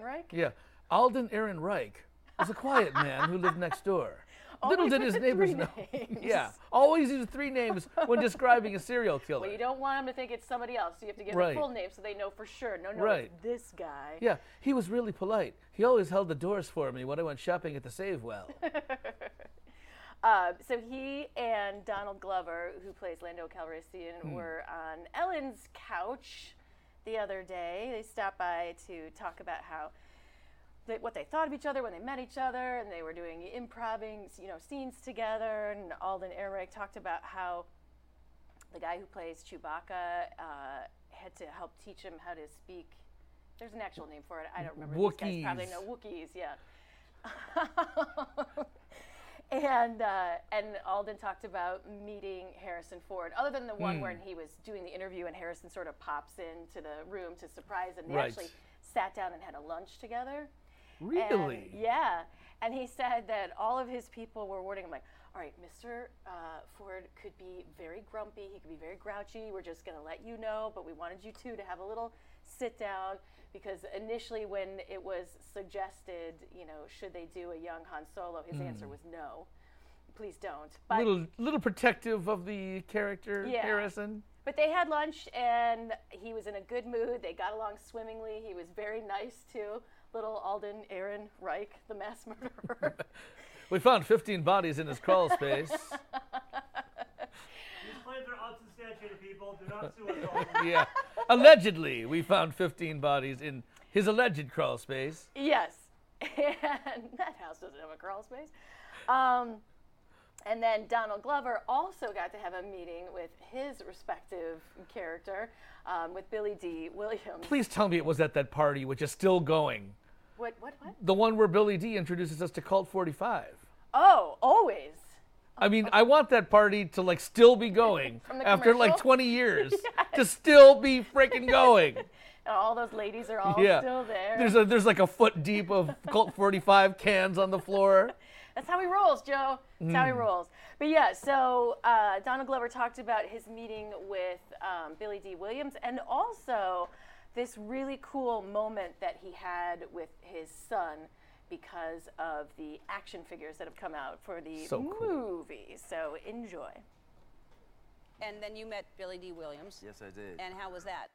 Ehrenreich. Yeah, Alden Ehrenreich was a quiet man who lived next door. Little did his neighbors know. names. Yeah, always use three names when describing a serial killer. Well, you don't want them to think it's somebody else. So you have to give Right. a full name so they know for sure. No, no, Right. it's this guy. Yeah, he was really polite. He always held the doors for me when I went shopping at the Save Well. Uh, so he and Donald Glover, who plays Lando Calrissian, Hmm. were on Ellen's couch the other day. They stopped by to talk about how they, what they thought of each other when they met each other, and they were doing improving, you know, scenes together. And Alden Ehrenreich talked about how the guy who plays Chewbacca uh, had to help teach him how to speak. There's an actual name for it. I don't remember. These guys probably know Wookiees. Yeah. and uh, and Alden talked about meeting Harrison Ford. Other than the one Hmm. when he was doing the interview and Harrison sort of pops into the room to surprise him, they Right. actually sat down and had a lunch together. And- Really? yeah. And he said that all of his people were warning him, like, all right, Mr. Uh, Ford could be very grumpy. He could be very grouchy. We're just going to let you know, but we wanted you two to have a little sit down because initially, when it was suggested, you know, should they do a young Han Solo, his hmm. answer was no. Please don't. But little, little protective of the character Yeah. Harrison. But they had lunch and he was in a good mood. They got along swimmingly. He was very nice to little Alden Aaron Reich, the mass murderer. We found 15 bodies in his crawl space. These claims are unsubstantiated, people. Do not sue us. all. yeah, allegedly, we found 15 bodies in his alleged crawl space. yes. And that house doesn't have a crawl space. Um, and then Donald Glover also got to have a meeting with his respective character, um, with Billy Dee Williams. Please tell me it was at that party, which is still going. What, what, what? The one where Billy D introduces us to Colt 45. Oh, always. I mean, I want that party to like still be going after like 20 years to still be freaking going. And all those ladies are all yeah. still there. There's a there's like a foot deep of Colt 45 cans on the floor. That's how he rolls, Joe. That's how he Hmm. rolls. But yeah, so uh, Donald Glover talked about his meeting with um, Billy Dee Williams and also this really cool moment that he had with his son because of the action figures that have come out for the So cool. movie. So enjoy. And then you met Billy Dee Williams. Yes, I did. And how was that?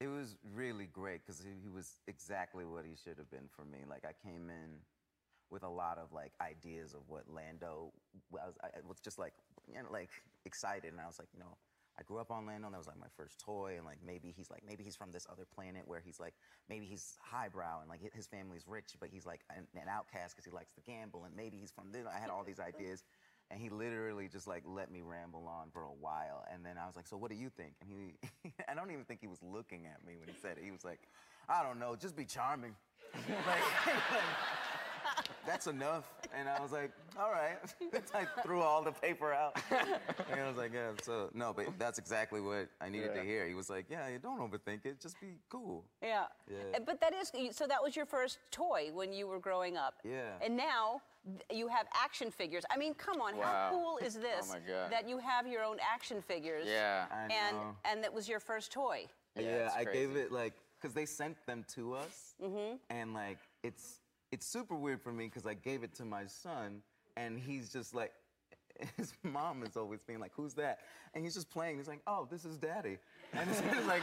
It was really great because he, he was exactly what he should have been for me. Like I came in with a lot of like ideas of what Lando was. I, I was just like, you know, like excited, and I was like, you know, I grew up on Lando. and That was like my first toy, and like maybe he's like maybe he's from this other planet where he's like maybe he's highbrow and like his family's rich, but he's like an, an outcast because he likes to gamble, and maybe he's from. This. I had all these ideas. And he literally just like let me ramble on for a while, and then I was like, "So what do you think?" And he, I don't even think he was looking at me when he said it. He was like, "I don't know, just be charming." like, that's enough. And I was like, all right. I threw all the paper out. and I was like, yeah, so, no, but that's exactly what I needed to hear. He was like, yeah, you don't overthink it, just be cool. Yeah. Yeah. But that is so. That was your first toy when you were growing up. Yeah. And now you have action figures. I mean, come on, Wow. how cool is oh this? my God. That you have your own action figures. Yeah. I And know. and that was your first toy. Yeah, it's I gave it like, because they sent them to us. Mm-hmm. And like, it's, it's super weird for me because I gave it to my son and he's just like, his mom is always being like, "Who's that?" And he's just playing. He's like, "Oh, this is Daddy." And it's like,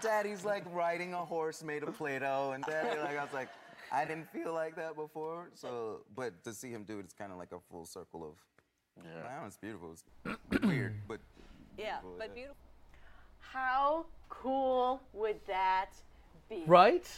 Daddy's like riding a horse made of Play-Doh, and Daddy like I was like, I didn't feel like that before. So, but to see him do it, it's kind of like a full circle of. Wow, it's beautiful. It's weird, but Yeah. Beautiful, But yeah. beautiful. How cool would that be? Right?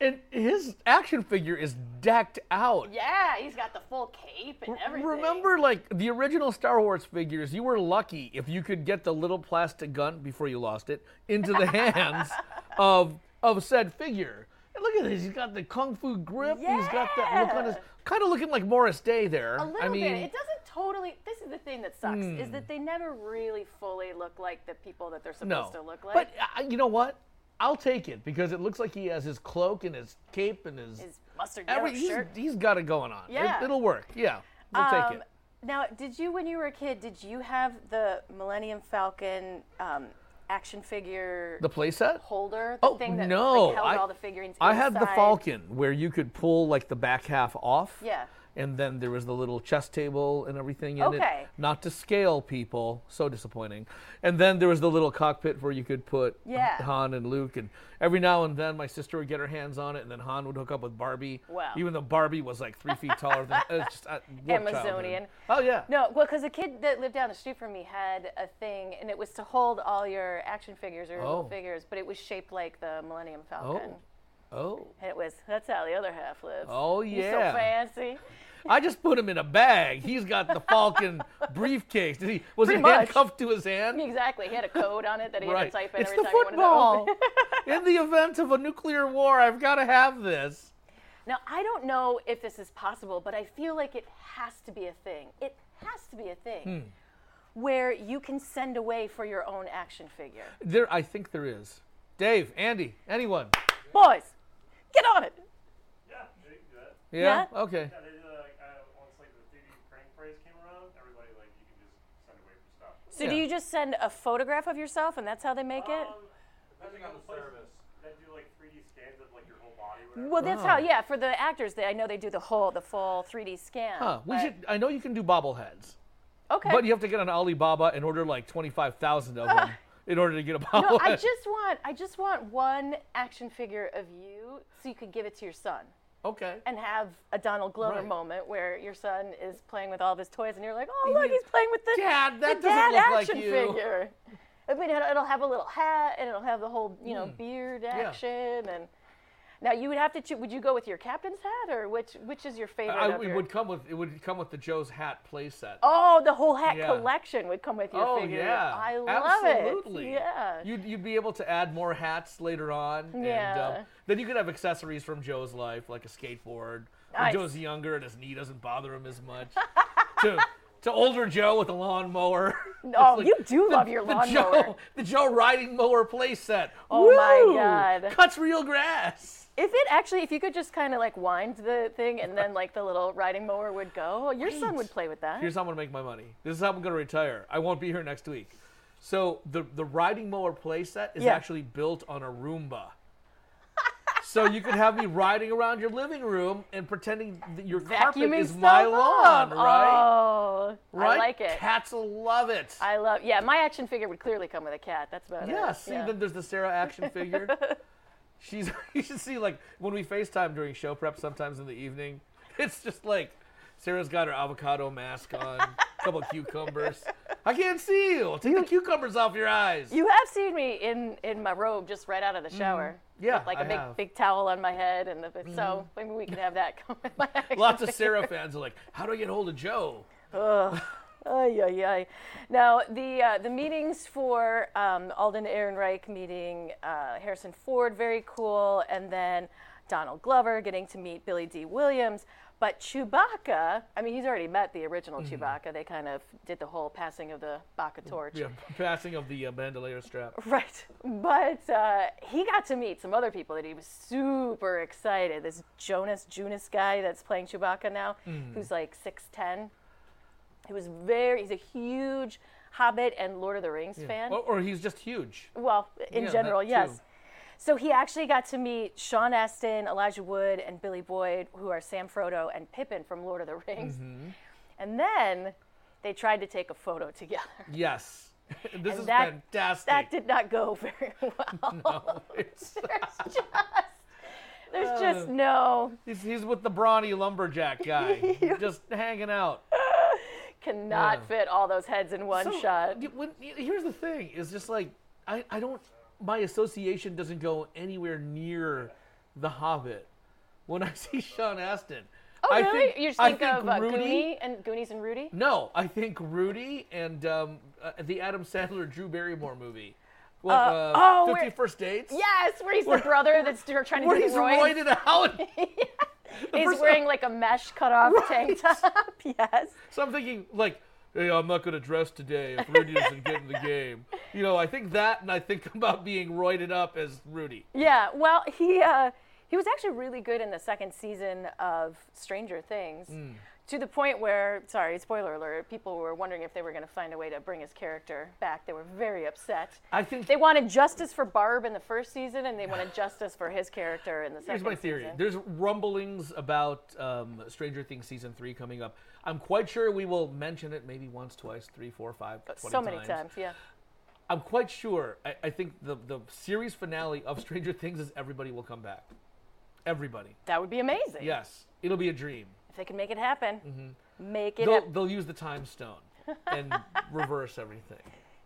And his action figure is decked out. Yeah, he's got the full cape and everything. Remember, like the original Star Wars figures, you were lucky if you could get the little plastic gun before you lost it into the hands of of said figure. And look at this, he's got the kung fu grip. Yeah. He's got that look on his, kind of looking like Morris Day there. A little I mean, Hmm. bit. It doesn't totally. This is the thing that sucks is that they never really fully look like the people that they're supposed no. to look like. But uh, you know what? I'll take it because it looks like he has his cloak and his cape and his. his mustard every, yellow he's, shirt. he's got it going on. Yeah. It, will work. Yeah, we'll take Um, it. Now, did you, when you were a kid, did you have the Millennium Falcon um, action figure The playset? holder? The Oh thing that no! like, held I, all the figurines. I had the? Falcon where you could pull like the back half off. Yeah. And then there was the little chess table and everything in it. Not to scale people. So disappointing. And then there was the little cockpit where you could put Yeah. Han and Luke. And every now and then my sister would get her hands on it, and then Han would hook up with Barbie. Wow. Even though Barbie was like three feet taller than just uh, warped childhood. Amazonian. Oh yeah. No, well, because a kid that lived down the street from me had a thing, and it was to hold all your action figures or Oh. little figures, but it was shaped like the Millennium Falcon. Oh. And it was, that's how the other half lives. Oh yeah. so fancy. I just put him in a bag. He's got the Falcon briefcase. Did he? Was Pretty it much. handcuffed to his hand? Exactly. He had a code on it that he had to type in It's every the time he wanted to football. open. in the event of a nuclear war, I've got to have this. Now, I don't know if this is possible, but I feel like it has to be a thing. It has to be a thing Hmm. where you can send away for your own action figure. There, I think there is. Dave, Andy, anyone? Boys, get on it. Yeah, they can do that. Yeah. Yeah? Okay. Yeah, they did uh, like uh, once like the 3D prank phrase came around, everybody like you can just send away for stuff. So do you just send a photograph of yourself and that's how they make it? Um, depending on the service. That do like 3D scans of like your whole body. Whatever. Well, that's how. Yeah, for the actors, they, I know they do the whole, the full 3D scan. Huh. We should. I know you can do bobbleheads, Okay. but you have to get on Alibaba and order like twenty-five thousand of them in order to get a bobblehead. no, I just want, I just want one action figure of you, so you could give it to your son. Okay. and have a Donald Glover Right. moment where your son is playing with all of his toys and you're like, oh look, he's playing with the Dad, that the doesn't dad look like action you." figure. I mean, it'll, have a little hat and it'll have the whole you know Hmm. beard action and. Now you would have to. Choo- would you go with your captain's hat or which? Which is your favorite? I, it your- would come with it would come with the Joe's hat playset. Oh, the whole hat Yeah. collection would come with your Oh, figure. yeah, I love absolutely. it. Absolutely. Yeah. You'd, you'd be able to add more hats later on. And um, then you could have accessories from Joe's life, like a skateboard. When Nice. Joe's younger and his knee doesn't bother him as much. to, to older Joe with a lawnmower. Oh, It's you do love your the lawnmower. Joe, the Joe riding mower playset. Oh my Woo! God. Cuts real grass. If it actually, if you could just kind of like wind the thing and then like the little riding mower would go, your son would play with that. Here's how I'm gonna make my money. This is how I'm gonna retire. I won't be here next week. So the the riding mower playset is Yeah. actually built on a Roomba. So you could have me riding around your living room and pretending that your carpet Vacuuming is stuff my lawn, up. right? Oh, right? I like it. Cats will love it. I love. Yeah, my action figure would clearly come with a cat. That's about yeah, it. see, then there's the Sarah action figure. She's you should see like when we FaceTime during show prep sometimes in the evening, it's just like Sarah's got her avocado mask on, a couple of cucumbers. I can't see you. Take the cucumbers off your eyes. You have seen me in in my robe just right out of the shower. Mm-hmm. Yeah, like a big have. Mm-hmm. big towel on my head, and the, so maybe we can have that come Lots of. Sarah fans are like, "How do I get hold of Joe?" Ay, ay, ay. Now, the, uh, the meetings for um, Alden Ehrenreich meeting uh, Harrison Ford, very cool. And then Donald Glover getting to meet Billy Dee Williams. But Chewbacca, I mean, he's already met the original Chewbacca. They kind of did the whole passing of the Bacca torch. Yeah, passing of the uh, bandolier strap. Right. But uh, he got to meet some other people that he was super excited. This Jonas Junis guy that's playing Chewbacca now, Hmm. who's like 6'10. He was very, he's a huge Hobbit and Lord of the Rings fan. Or, or he's just huge. Well, in Yeah, general, yes. too. So he actually got to meet Sean Astin, Elijah Wood, and Billy Boyd, who are Sam Frodo and Pippin from Lord of the Rings. Mm-hmm. And then they tried to take a photo together. Yes, this And is that- fantastic. That did not go very well. No, it's- There's just, there's Uh. just no, he's, he's with the brawny lumberjack guy, just hanging out. cannot Yeah. fit all those heads in one So, shot. when- here's the thing: is just like I, I don't. My association doesn't go anywhere near The Hobbit. When I see Sean Astin, Oh, I really? think, you just I think, of uh, Rudy. Goonie and Goonies and Rudy? No, I think Rudy and um, uh, the Adam Sandler Drew Barrymore movie. What, Uh, uh, oh, Fifty where- First Dates. Yes, where he's the brother that's trying to Where do he's roids. roided out. He's first- wearing like a mesh cut off tank top. yes. So I'm thinking, like, hey, I'm not going to dress today if Rudy doesn't get in the game. You know, I think that, and I think about being roided up as Rudy. Yeah. Well, he uh, He was actually really good in the second season of Stranger Things. Mm. To the point where, sorry, spoiler alert, people were wondering if they were going to find a way to bring his character back. They were very upset. I think They wanted justice for Barb in the first season, and they wanted justice for his character in the second Here's my theory. season. There's rumblings about um, Stranger Things season three coming up. I'm quite sure we will mention it maybe once, twice, three, four, five, uh, 20 so many times, yeah. I'm quite sure. I, I think the the series finale of Stranger Things is everybody will come back. Everybody. That would be amazing. Yes, it'll be a dream. If they can make it happen, mm-hmm. make it They'll, happen. they'll use the time stone and reverse everything.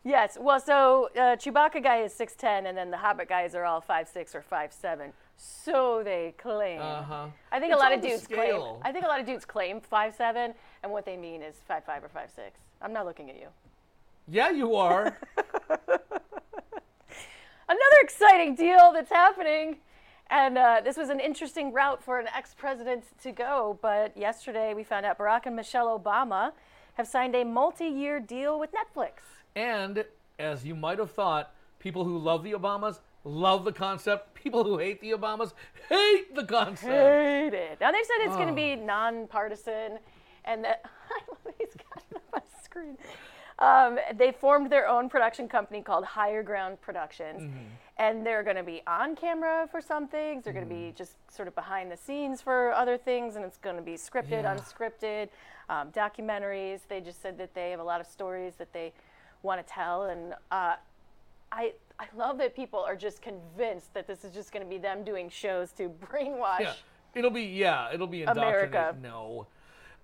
Yes. Well, so uh, Chewbacca guy is 6'10, and then the Hobbit guys are all 5'6 or 5'7. So they claim. Uh huh. I think a lot of dudes claim. I think a lot of dudes claim 5'7, and what they mean is 5'5 or 5'6. I'm not looking at you. Yeah, you are. Another exciting deal that's happening. And uh, this was an interesting route for an ex president to go. But yesterday we found out Barack and Michelle Obama have signed a multi year deal with Netflix. And as you might have thought, people who love the Obamas love the concept. People who hate the Obamas hate the concept. Hate it. Now they've said it's going Oh. to be nonpartisan, and that I love these guys on the screen. Um, they formed their own production company called Higher Ground Productions, Mm-hmm. and they're going to be on camera for some things. They're going to Mm-hmm. be just sort of behind the scenes for other things, and it's going to be scripted, Yeah. unscripted, um, documentaries. They just said that they have a lot of stories that they want to tell, and uh, I I love that people are just convinced that this is just going to be them doing shows to brainwash. Yeah, it'll be yeah, it'll be America. indoctrinated. No,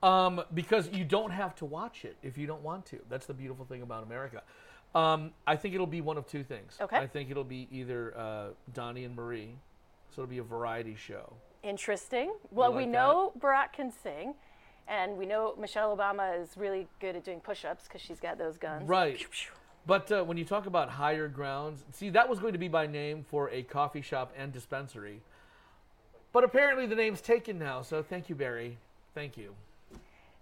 um, because you don't have to watch it if you don't want to. That's the beautiful thing about America. Um, I think it'll be one of two things. Okay. I think it'll be either uh, Donnie and Marie, so it'll be a variety show. Interesting. Well, we like know Barack can sing, and we know Michelle Obama is really good at doing push-ups because she's got those guns. Right. But uh, when you talk about higher grounds, see that was going to be by name for a coffee shop and dispensary, but apparently the name's taken now. So thank you, Barry. Thank you.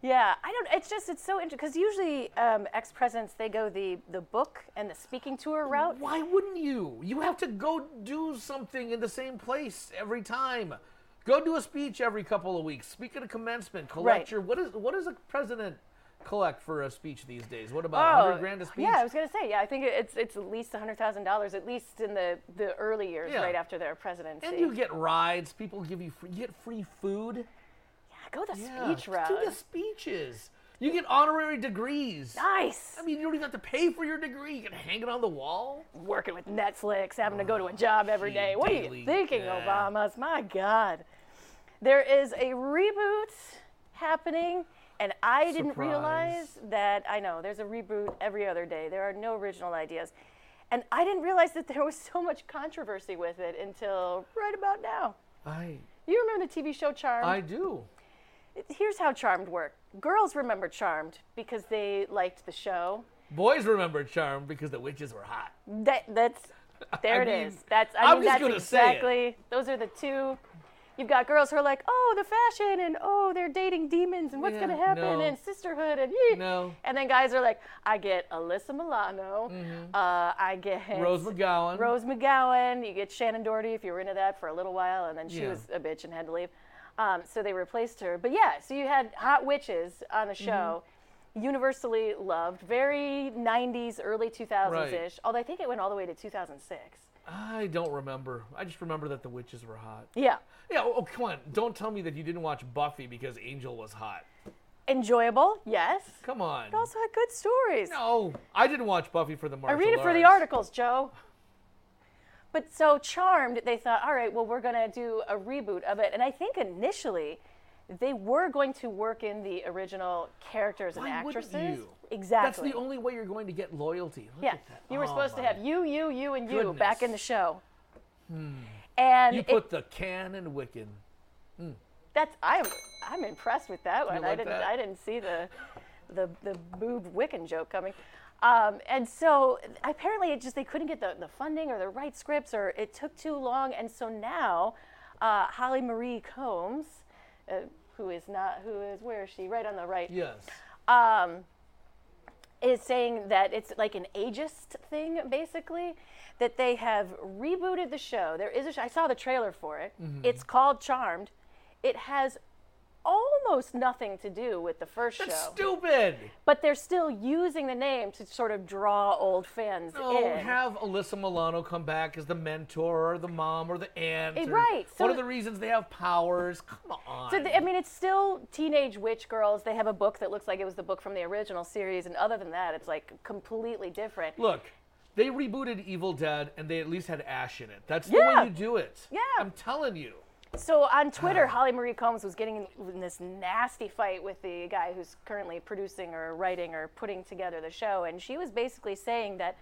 Yeah, I don't. It's just it's so interesting because usually um, ex-presidents they go the the book and the speaking tour route. Why wouldn't you? You have to go do something in the same place every time. Go do a speech every couple of weeks. Speak at a commencement. Collect Right. your what is what does a president collect for a speech these days? What about hundred oh, grand a speech? Oh, yeah, I was gonna say. Yeah, I think it's it's at least hundred thousand dollars, at least in the the early years, Yeah. right after their presidency. and you get rides. People give you free, you get free food. Yeah, go the Yeah, speech route. Do the speeches. You get honorary degrees. nice. I mean, you don't even have to pay for your degree. You can hang it on the wall. working with Netflix, having to go to a oh, job every day. What are you thinking, yeah. Obamas? My God. There is a reboot happening, and I didn't realize that. I know there's a reboot every other day. There are no original ideas. And I didn't realize that there was so much controversy with it until right about now. I You remember the TV show Charmed? I do. Here's how Charmed worked. Girls remember Charmed because they liked the show. Boys remember Charmed because the witches were hot. That that's there I it is. mean, That's I I'm mean just that's gonna say it. exactly those are the two. You've got girls who are like, oh, the fashion, and oh, they're dating demons, and what's Yeah, gonna happen, no. and sisterhood, and yee. No. And then guys are like, I get Alyssa Milano, uh, I get Mm-hmm. Rose McGowan. Rose McGowan. You get Shannen Doherty if you were into that for a little while, and then she Yeah. was a bitch and had to leave. Um, so they replaced her. But yeah, so you had hot witches on the Mm-hmm. show, universally loved, very 90s, early 2000s ish. Right. Although I think it went all the way to 2006. I don't remember. I just remember that the witches were hot. Yeah, Yeah, oh, come on. Don't tell me that you didn't watch Buffy because Angel was hot. enjoyable, yes. Come on. It also had good stories. No, I didn't watch Buffy for the I read it for the arts. articles, Joe. But so Charmed, they thought, all right, well, we're going to do a reboot of it. And I think initially they were going to work in the original characters and Why wouldn't actresses. you? Exactly. That's the only way you're going to get loyalty. Look yeah, at that. you were Oh, supposed to have you, you, you, and you back in the show. Hmm. And You it- put the can in Wiccan. that's I'm I'm impressed with that one. I like didn't that? I didn't see the the the boob Wiccan joke coming. Um, and so apparently it just they couldn't get the, the funding or the right scripts or it took too long. And so now uh, Holly Marie Combs, uh, who is not who is where is she right on the right? Yes. Um, is saying that it's like an ageist thing, basically. That they have rebooted the show. There is a sh- I saw the trailer for it. Mm-hmm. It's called Charmed. It has almost nothing to do with the first That's show, stupid. but they're still using the name to sort of draw old fans No, in. have Alyssa Milano come back as the mentor or the mom or the aunt. Eh, or right, so- one of the reasons they have powers. Come on. So th- I mean, it's still teenage witch girls. They have a book that looks like it was the book from the original series, and other than that, it's like completely different. Look, they rebooted Evil Dead and they at least had Ash in it. That's the Yeah. way you do it. Yeah. I'm telling you. So on Twitter, Holly Marie Combs was getting in, this nasty fight with the guy who's currently producing or writing or putting together the show, and she was basically saying that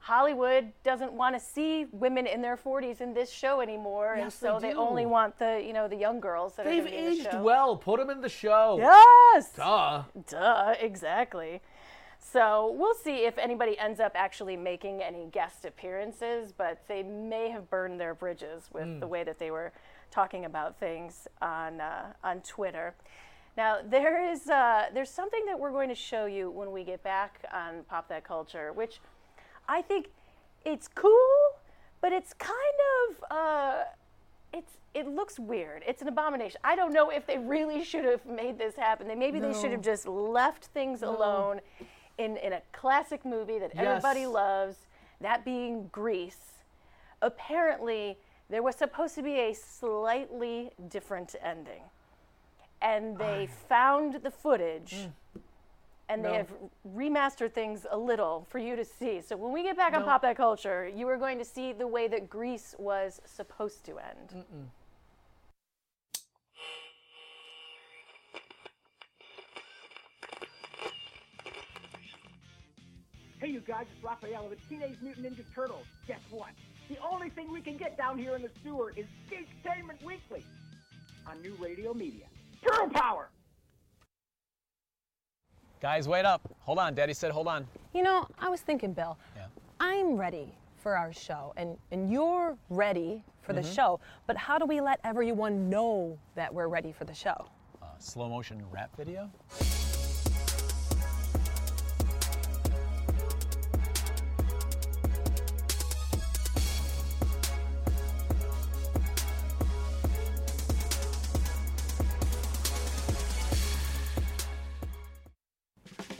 Hollywood doesn't want to see women in their 40s in this show anymore, and Yes, they so they, do. only want the you know the young girls that They've are going to be in the aged show. well. Put them in the show. Yes. Duh. Duh, exactly. So we'll see if anybody ends up actually making any guest appearances, but they may have burned their bridges with Hmm. the way that they were talking about things on uh, on Twitter. Now there is uh, there's something that we're going to show you when we get back on Pop That Culture, which I think it's cool, but it's kind of uh, it's it looks weird. It's an abomination. I don't know if they really should have made this happen. They maybe they should have just left things alone in in a classic movie that everybody loves, that being Grease. Apparently, there was supposed to be a slightly different ending. And they found the footage mm. and they No. have remastered things a little for you to see. So when we get back on Pop That Culture, you are going to see the way that Grease was supposed to end. Hey, you guys, it's Raphael of the Teenage Mutant Ninja Turtles. Guess what? The only thing we can get down here in the sewer is Geektainment Weekly on New Radio Media. Turtle Power! Guys, wait up. Hold on. Daddy said hold on. You know, I was thinking, Bill, Yeah. I'm ready for our show, and, and you're ready for Mm-hmm. the show, but how do we let everyone know that we're ready for the show? Uh, slow motion rap video?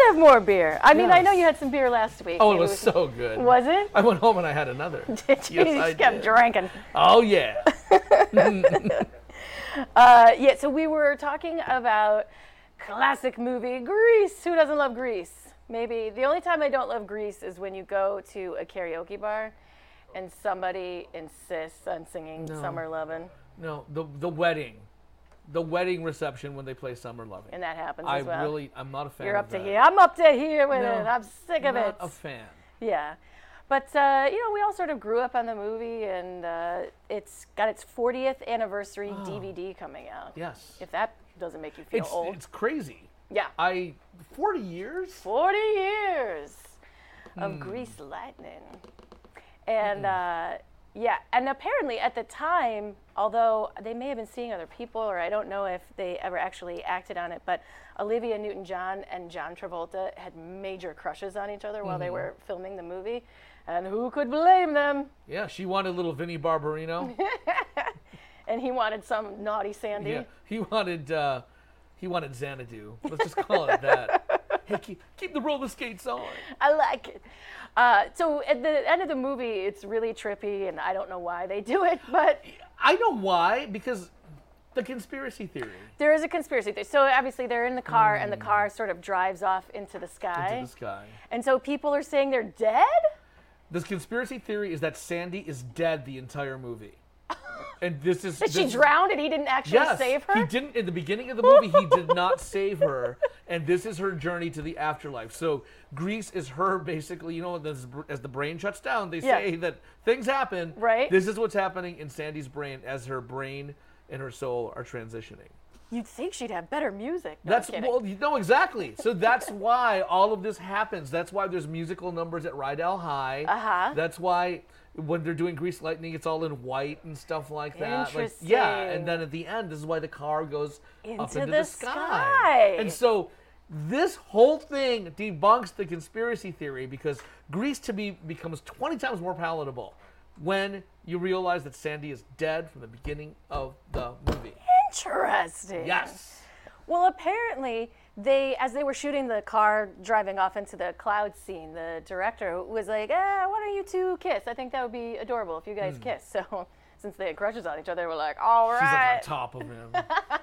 Should have more beer. I mean, I know you had some beer last week. Oh, it Maybe was can- so good. Was it? I went home and I had another. Did you? Yes, you I just kept did. drinking. Oh yeah. Uh, yeah, so we were talking about classic movie Grease. Who doesn't love Grease? Maybe the only time I don't love Grease is when you go to a karaoke bar and somebody insists on singing No. Summer Lovin', No, the the wedding, the wedding reception when they play Summer Loving. and that happens I as well. really, I'm not a fan. You're up to that. here. I'm up to here with No, it. I'm sick of not it. a fan. Yeah. But, uh, you know, we all sort of grew up on the movie, and uh, it's got its 40th anniversary DVD coming out. Yes. If that doesn't make you feel It's old. it's crazy. yeah. I 40 years. 40 years of Hmm. Grease Lightning. And uh, yeah, and apparently at the time, although they may have been seeing other people, or I don't know if they ever actually acted on it, but Olivia Newton John and John Travolta had major crushes on each other while they Mhm. were filming the movie. And who could blame them? Yeah, she wanted little Vinnie Barbarino. And he wanted some naughty Sandy. yeah, he wanted uh, he wanted Xanadu. Let's just call it that. hey, keep, keep the roller skates on. I like it. Uh, so at the end of the movie, it's really trippy, and I don't know why they do it, but I know why because the conspiracy theory there is a conspiracy theory. So obviously they're in the car, and the car sort of drives off into the sky. Into the sky. And so people are saying they're dead. The conspiracy theory is that Sandy is dead the entire movie. And this is That she drowned, and he didn't actually yes, save her. He didn't in the beginning of the movie. He did not save her, and this is her journey to the afterlife. So Grease is her basically. You know, this, as the brain shuts down, they Yeah. say that things happen. Right. This is what's happening in Sandy's brain as her brain and her soul are transitioning. You'd think she'd have better music. No, That's well, you know exactly. So that's why all of this happens. That's why there's musical numbers at Rydell High. Uh-huh. That's why when they're doing Grease Lightning, it's all in white and stuff like that. Like, yeah, and then at the end, this is why the car goes up Into into the the, sky. sky. And so this whole thing debunks the conspiracy theory because Grease to me becomes 20 times more palatable when you realize that Sandy is dead from the beginning of the movie. Interesting. Yes. Well, apparently they, as they were shooting the car driving off into the cloud scene, the director was like, eh, "Why don't you two kiss? I think that would be adorable if you guys Hmm. kiss." So, since they had crushes on each other, we're like, "All right." She's like on top of him.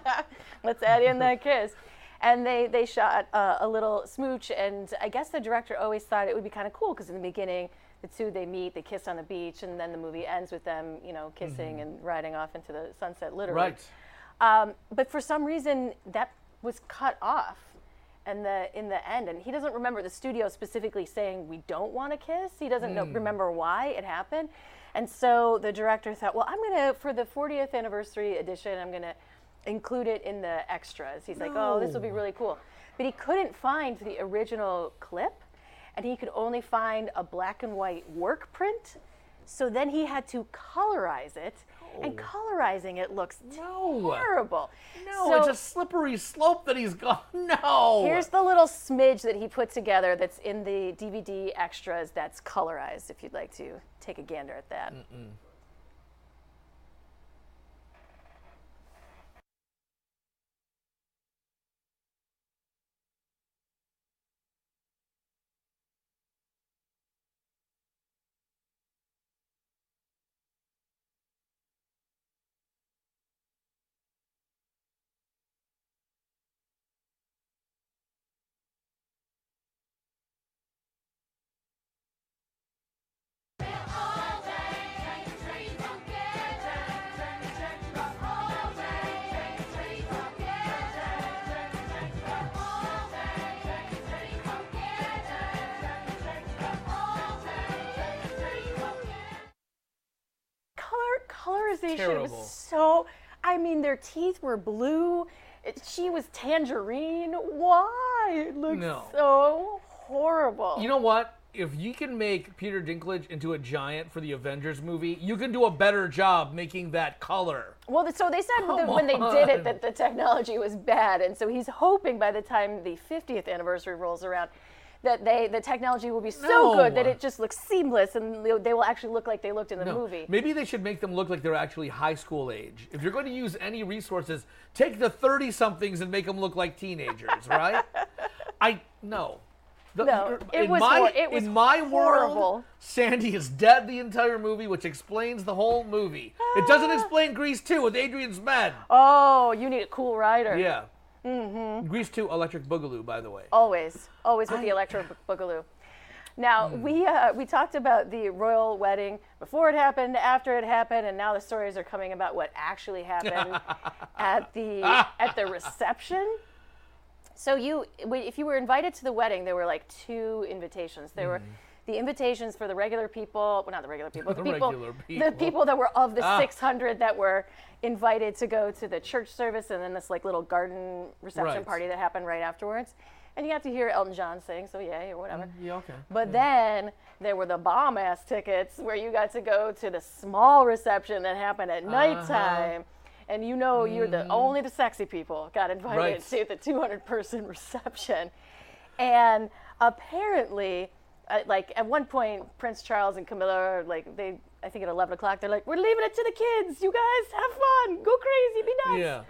let's add in that kiss." And they they shot uh, a little smooch, and I guess the director always thought it would be kind of cool because in the beginning. The two they meet, they kiss on the beach, and then the movie ends with them, you know, kissing Mhm. and riding off into the sunset, literally. Right. Um, but for some reason, that was cut off, and the in the end, and he doesn't remember the studio specifically saying we don't want to kiss. He doesn't know, Hmm. remember why it happened, and so the director thought, well, I'm gonna for the 40th anniversary edition, I'm gonna include it in the extras. He's like, oh, this will be really cool, but he couldn't find the original clip, and he could only find a black and white work print. So then he had to colorize it, and colorizing it looks terrible. No, So it's a slippery slope that he's gone. No. Here's the little smidge that he put together that's in the DVD extras that's colorized. If you'd like to take a gander at that. Color colorization Terrible. was so. I mean, their teeth were blue. It, she was tangerine. Why? It looks No. so horrible. You know what? If you can make Peter Dinklage into a giant for the Avengers movie, you can do a better job making that color. Well, so they said that when they did it that the technology was bad, and so he's hoping by the time the 50th anniversary rolls around that they the technology will be so good that it just looks seamless and they, will actually look like they looked in the No. movie. Maybe they should make them look like they're actually high school age. If you're going to use any resources, take the 30 somethings and make them look like teenagers, right? I no. The- No, it was my, hor- it was in my world. Sandy is dead the entire movie, which explains the whole movie. It doesn't explain Grease 2 with Adrian's Zmed. Oh, you need a cool rider. Yeah. Mm-hmm. Grease 2 Electric Boogaloo, by the way. Always, always with the Electric boogaloo. Now Hmm. we uh, we talked about the royal wedding before it happened, after it happened, and now the stories are coming about what actually happened at the at the reception. So you, if you were invited to the wedding, there were like two invitations. There were the invitations for the regular people, well, not the regular people, the. The people, regular the people. people that were of the Ah. 600 that were invited to go to the church service, and then this like little garden reception Right. party that happened right afterwards. And you got to hear Elton John sing, so yay or whatever. Yeah, okay. But then there were the bomb ass tickets where you got to go to the small reception that happened at Uh-huh. nighttime. And you know you're the only the sexy people got invited Right. to the 200 person reception. And apparently like at one point, Prince Charles and Camilla are like they. I think at 11 o'clock, they're like, "We're leaving it to the kids. You guys have fun, go crazy, be nuts." Yeah.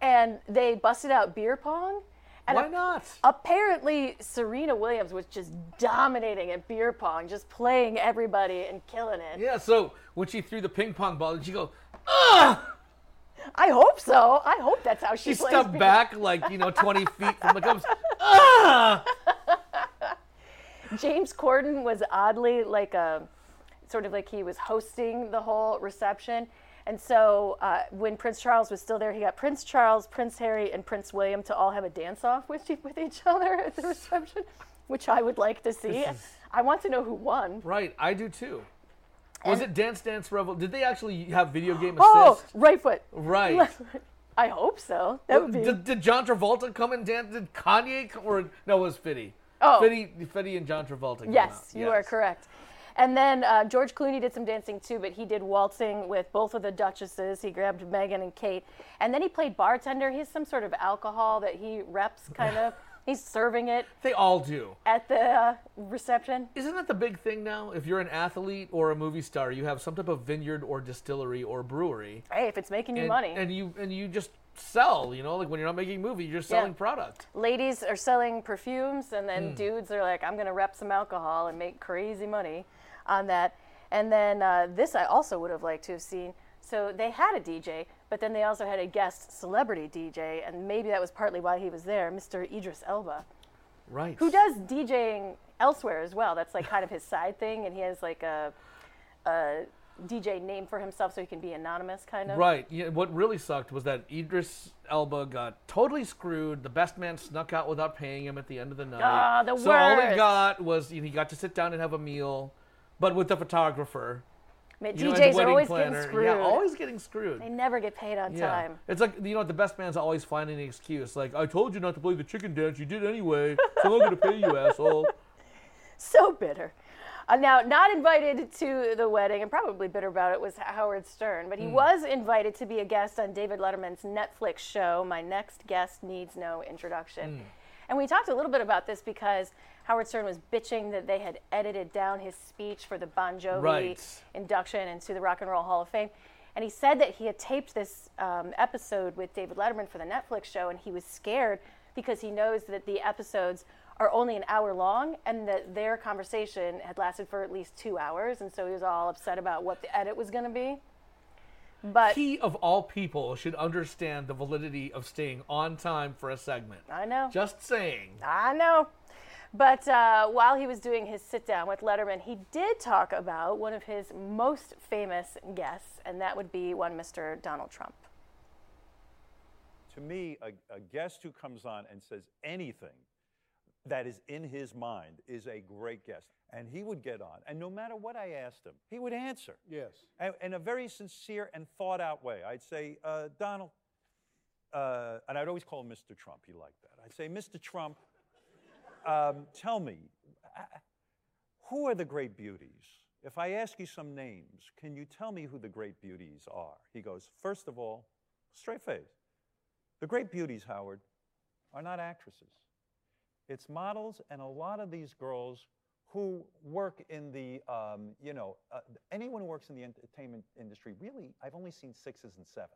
And they busted out beer pong. And Why not? Apparently, Serena Williams was just dominating at beer pong, just playing everybody and killing it. Yeah. So when she threw the ping pong ball, did she go? Ah! I hope so. I hope that's how she, She stepped beer- back like you know 20 feet from the Cubs. Ah! James Corden was oddly like a sort of like he was hosting the whole reception. And so uh, when Prince Charles was still there, he got Prince Charles, Prince Harry, and Prince William to all have a dance off with, with each other at the reception, which I would like to see. Is- I want to know who won. Right, I do too. Was it Dance Dance Revel? Did they actually have video game Oh, assist? right foot. Right. I hope so. That would be. Did, did John Travolta come and dance? Did Kanye come, or no? It was Fitty. Oh. Fitty and John Travolta. came Yes, out. you are correct. And then uh, George Clooney did some dancing too, but he did waltzing with both of the duchesses. He grabbed Meghan and Kate. And then he played bartender. He's some sort of alcohol that he reps, kind of. He's serving it They all do. at the uh, reception. Isn't that the big thing now? If you're an athlete or a movie star, you have some type of vineyard or distillery or brewery. Hey, if it's making you and, money. and you and you just sell. You know, like when you're not making a movie, you're just Yeah. selling product. Ladies are selling perfumes, and then Mm. dudes are like, I'm to rep some alcohol and make crazy money on that. And then uh, this I also would have liked to have seen. So they had a DJ, but then they also had a guest celebrity DJ, and maybe that was partly why he was there, Mr. Idris Elba, Right. who does DJing elsewhere as well. That's like kind of his side thing, and he has like a, a DJ name for himself so he can be anonymous, kind of. Right. Yeah, what really sucked was that Idris Elba got totally screwed. The best man snuck out without paying him at the end of the night. Ah, the so all he got was you know, he got to sit down and have a meal, but with the photographer. You know, DJs the are always planner. getting screwed. Yeah, always getting screwed. They never get paid on Yeah. time. It's like you know what the best man's always finding an excuse. Like I told you not to play the chicken dance, you did anyway. So I'm not gonna pay you, asshole. so bitter. Uh, now, not invited to the wedding, and probably bitter about it, was Howard Stern, but he Hmm. was invited to be a guest on David Letterman's Netflix show. My next guest needs no introduction. Hmm. And we talked a little bit about this because Howard Stern was bitching that they had edited down his speech for the Bon Jovi Right. induction into the Rock and Roll Hall of Fame. And he said that he had taped this um, episode with David Letterman for the Netflix show, and he was scared because he knows that the episodes are only an hour long and that their conversation had lasted for at least two hours. And so he was all upset about what the edit was going to be. But he of all people should understand the validity of staying on time for a segment. I know. Just saying. I know. But uh, while he was doing his sit down with Letterman, he did talk about one of his most famous guests, and that would be one Mr. Donald Trump. To me, a, a guest who comes on and says anything that is in his mind is a great guest. And he would get on, and no matter what I asked him, he would answer. Yes. And in a very sincere and thought out way. I'd say, uh, Donald, uh, and I'd always call him Mr. Trump. He liked that. I'd say, Mr. Trump, um, tell me, who are the great beauties? If I ask you some names, can you tell me who the great beauties are? He goes, First of all, straight face. The great beauties, Howard, are not actresses. It's models and a lot of these girls who work in the, um, you know, uh, anyone who works in the entertainment industry, really, I've only seen sixes and sevens.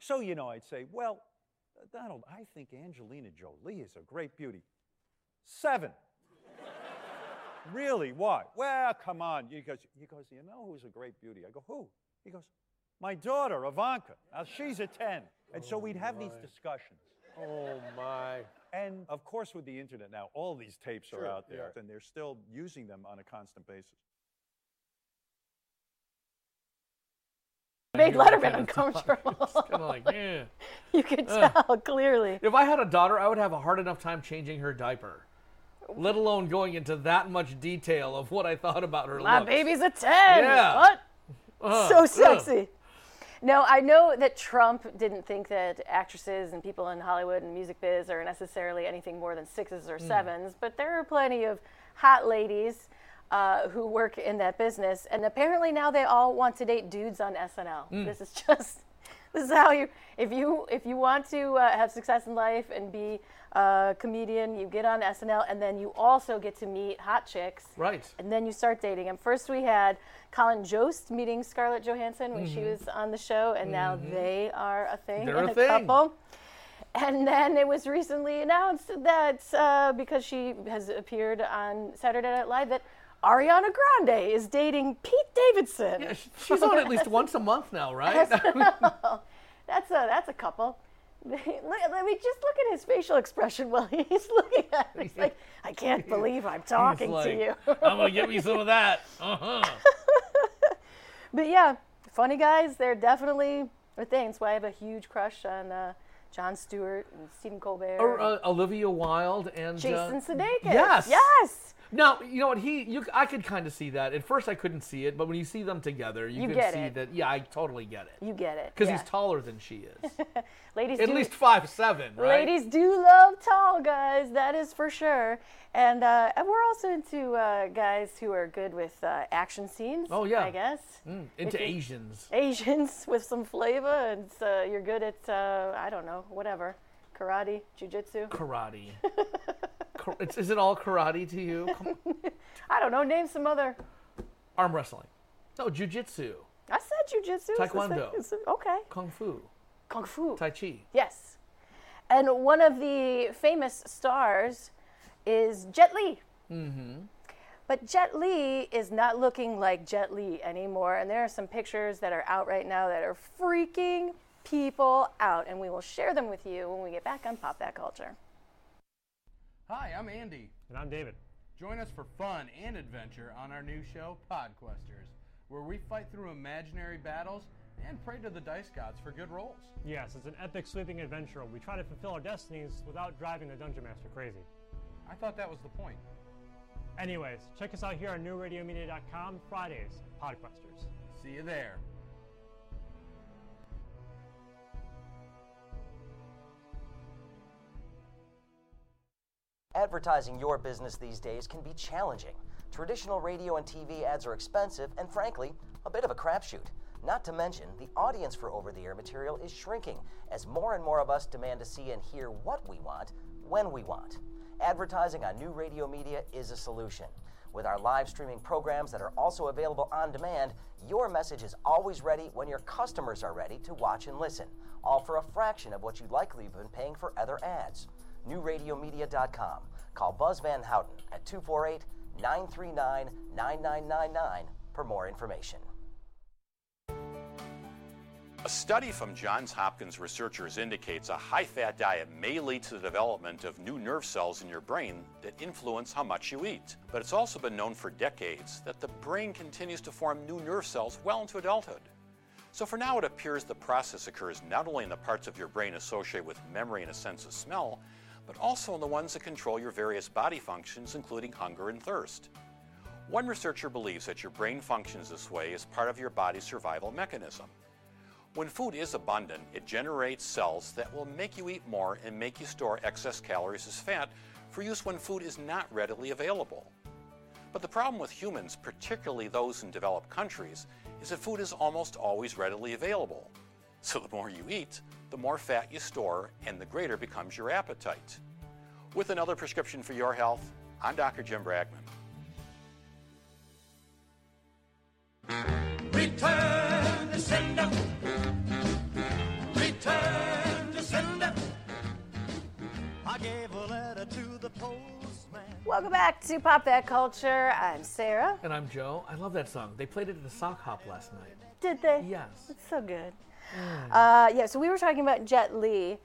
So, you know, I'd say, well, Donald, I think Angelina Jolie is a great beauty. Seven. really? Why? Well, come on. He goes, he goes, you know who's a great beauty? I go, who? He goes, my daughter, Ivanka. Now she's a 10. And so we'd have these discussions. Oh my. And of course, with the internet now, all these tapes Sure, are out there, yeah. and they're still using them on a constant basis. Made Letterman uncomfortable. kind of like, yeah. You could Ugh. tell clearly. If I had a daughter, I would have a hard enough time changing her diaper, let alone going into that much detail of what I thought about her. My looks. baby's a 10. Yeah. What? Uh, so ugh. sexy. No, I know that Trump didn't think that actresses and people in Hollywood and music biz are necessarily anything more than sixes or Hmm. sevens, but there are plenty of hot ladies uh, who work in that business, and apparently now they all want to date dudes on SNL. Mm. This is just this is how you if you if you want to uh, have success in life and be a comedian, you get on SNL, and then you also get to meet hot chicks. Right. And then you start dating them. First, we had Colin Jost meeting Scarlett Johansson when she Mhm. was on the show, and now Mhm. they are a thing They're and a thing. couple. And then it was recently announced that uh, because she has appeared on Saturday Night Live, that Ariana Grande is dating Pete Davidson. Yeah, she's on at least once a month now, right? That's a that's a couple. Let me just look at his facial expression while he's looking at it. He's like, I can't believe I'm talking He's to you. I'm gonna give me some of that. Uh-huh. But yeah, funny guys, they're definitely a thing. That's why I have a huge crush on uh, Jon Stewart and Stephen Colbert. Or uh, Olivia Wilde and Jason uh, Sudeikis. Yes. Yes. Now you know what he. You, I could kind of see that. At first, I couldn't see it, but when you see them together, you, You can get see it. that. Yeah, I totally get it. You get it. Because yeah. he's taller than she is. Ladies At do, least five seven, right? Ladies do love tall guys, that is for sure. And, uh, and we're also into uh, guys who are good with uh, action scenes. Oh, yeah. I guess. Mm, into Asians. Asians with some flavor, and uh, you're good at uh, I don't know, whatever, karate, jujitsu. Karate. It's, is it all karate to you? I don't know. Name some other. Arm wrestling. No, jujitsu. I said jujitsu. It's Taekwondo. it's okay. Kung fu. Kung fu. Tai chi. Yes. And one of the famous stars is Jet Li. Mm-hmm. But Jet Li is not looking like Jet Li anymore. And there are some pictures that are out right now that are freaking people out. And we will share them with you when we get back on Pop That Culture. Hi, I'm Andy. And I'm David. Join us for fun and adventure on our new show, Podquesters, where we fight through imaginary battles and pray to the dice gods for good rolls. Yes, it's an epic sweeping adventure. We try to fulfill our destinies without driving the Dungeon Master crazy. I thought that was the point. Anyways, check us out here on newradiomedia.com Fridays, Podquesters. See you there. Advertising your business these days can be challenging. Traditional radio and TV ads are expensive and, frankly, a bit of a crapshoot. Not to mention, the audience for over the air material is shrinking as more and more of us demand to see and hear what we want when we want. Advertising on new radio media is a solution. With our live streaming programs that are also available on demand, your message is always ready when your customers are ready to watch and listen, all for a fraction of what you'd likely have been paying for other ads. NewRadioMedia.com. Call Buzz Van Houten at 248 939 9999 for more information. A study from Johns Hopkins researchers indicates a high fat diet may lead to the development of new nerve cells in your brain that influence how much you eat. But it's also been known for decades that the brain continues to form new nerve cells well into adulthood. So for now, it appears the process occurs not only in the parts of your brain associated with memory and a sense of smell, but also in the ones that control your various body functions, including hunger and thirst. One researcher believes that your brain functions this way as part of your body's survival mechanism. When food is abundant, it generates cells that will make you eat more and make you store excess calories as fat for use when food is not readily available. But the problem with humans, particularly those in developed countries, is that food is almost always readily available. So the more you eat, the more fat you store, and the greater becomes your appetite. With another prescription for your health, I'm Dr. Jim Bragman. Return to sender. Return to sender. I gave a letter to the postman. Welcome back to Pop That Culture. I'm Sarah. And I'm Joe. I love that song. They played it at the sock hop last night. Did they? Yes. It's so good. Uh, yeah, so we were talking about Jet Li,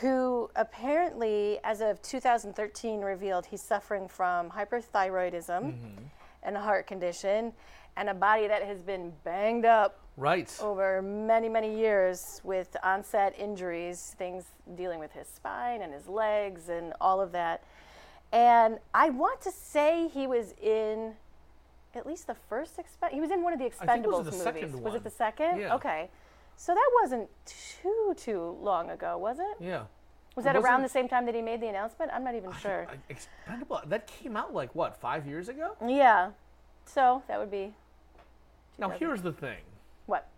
who apparently, as of 2013, revealed he's suffering from hyperthyroidism and a heart condition and a body that has been banged up Right. over many, many years with onset injuries, things dealing with his spine and his legs and all of that. And I want to say he was in at least the first Expen- he was in one of the I think it was Expendables the movies. second Was it the second? Yeah. Okay. So that wasn't too too long ago, was it? Yeah. Was that around the same time that he made the announcement? I'm not even sure. Expendable. That came out like what, five years ago? yeah. So that would be Now here's the thing. what?